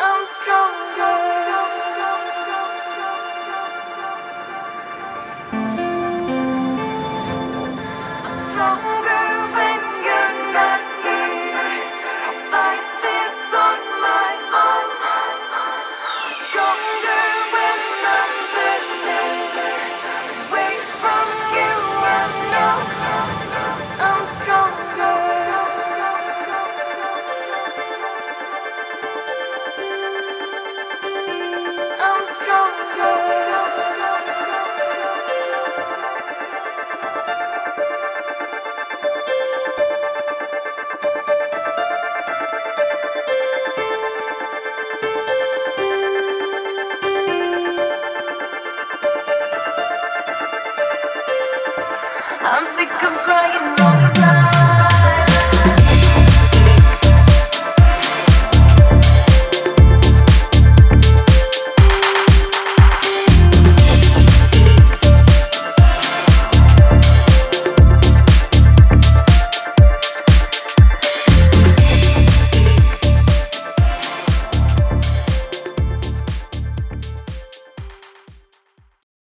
I'm stronger. I'm sick of crying all the time.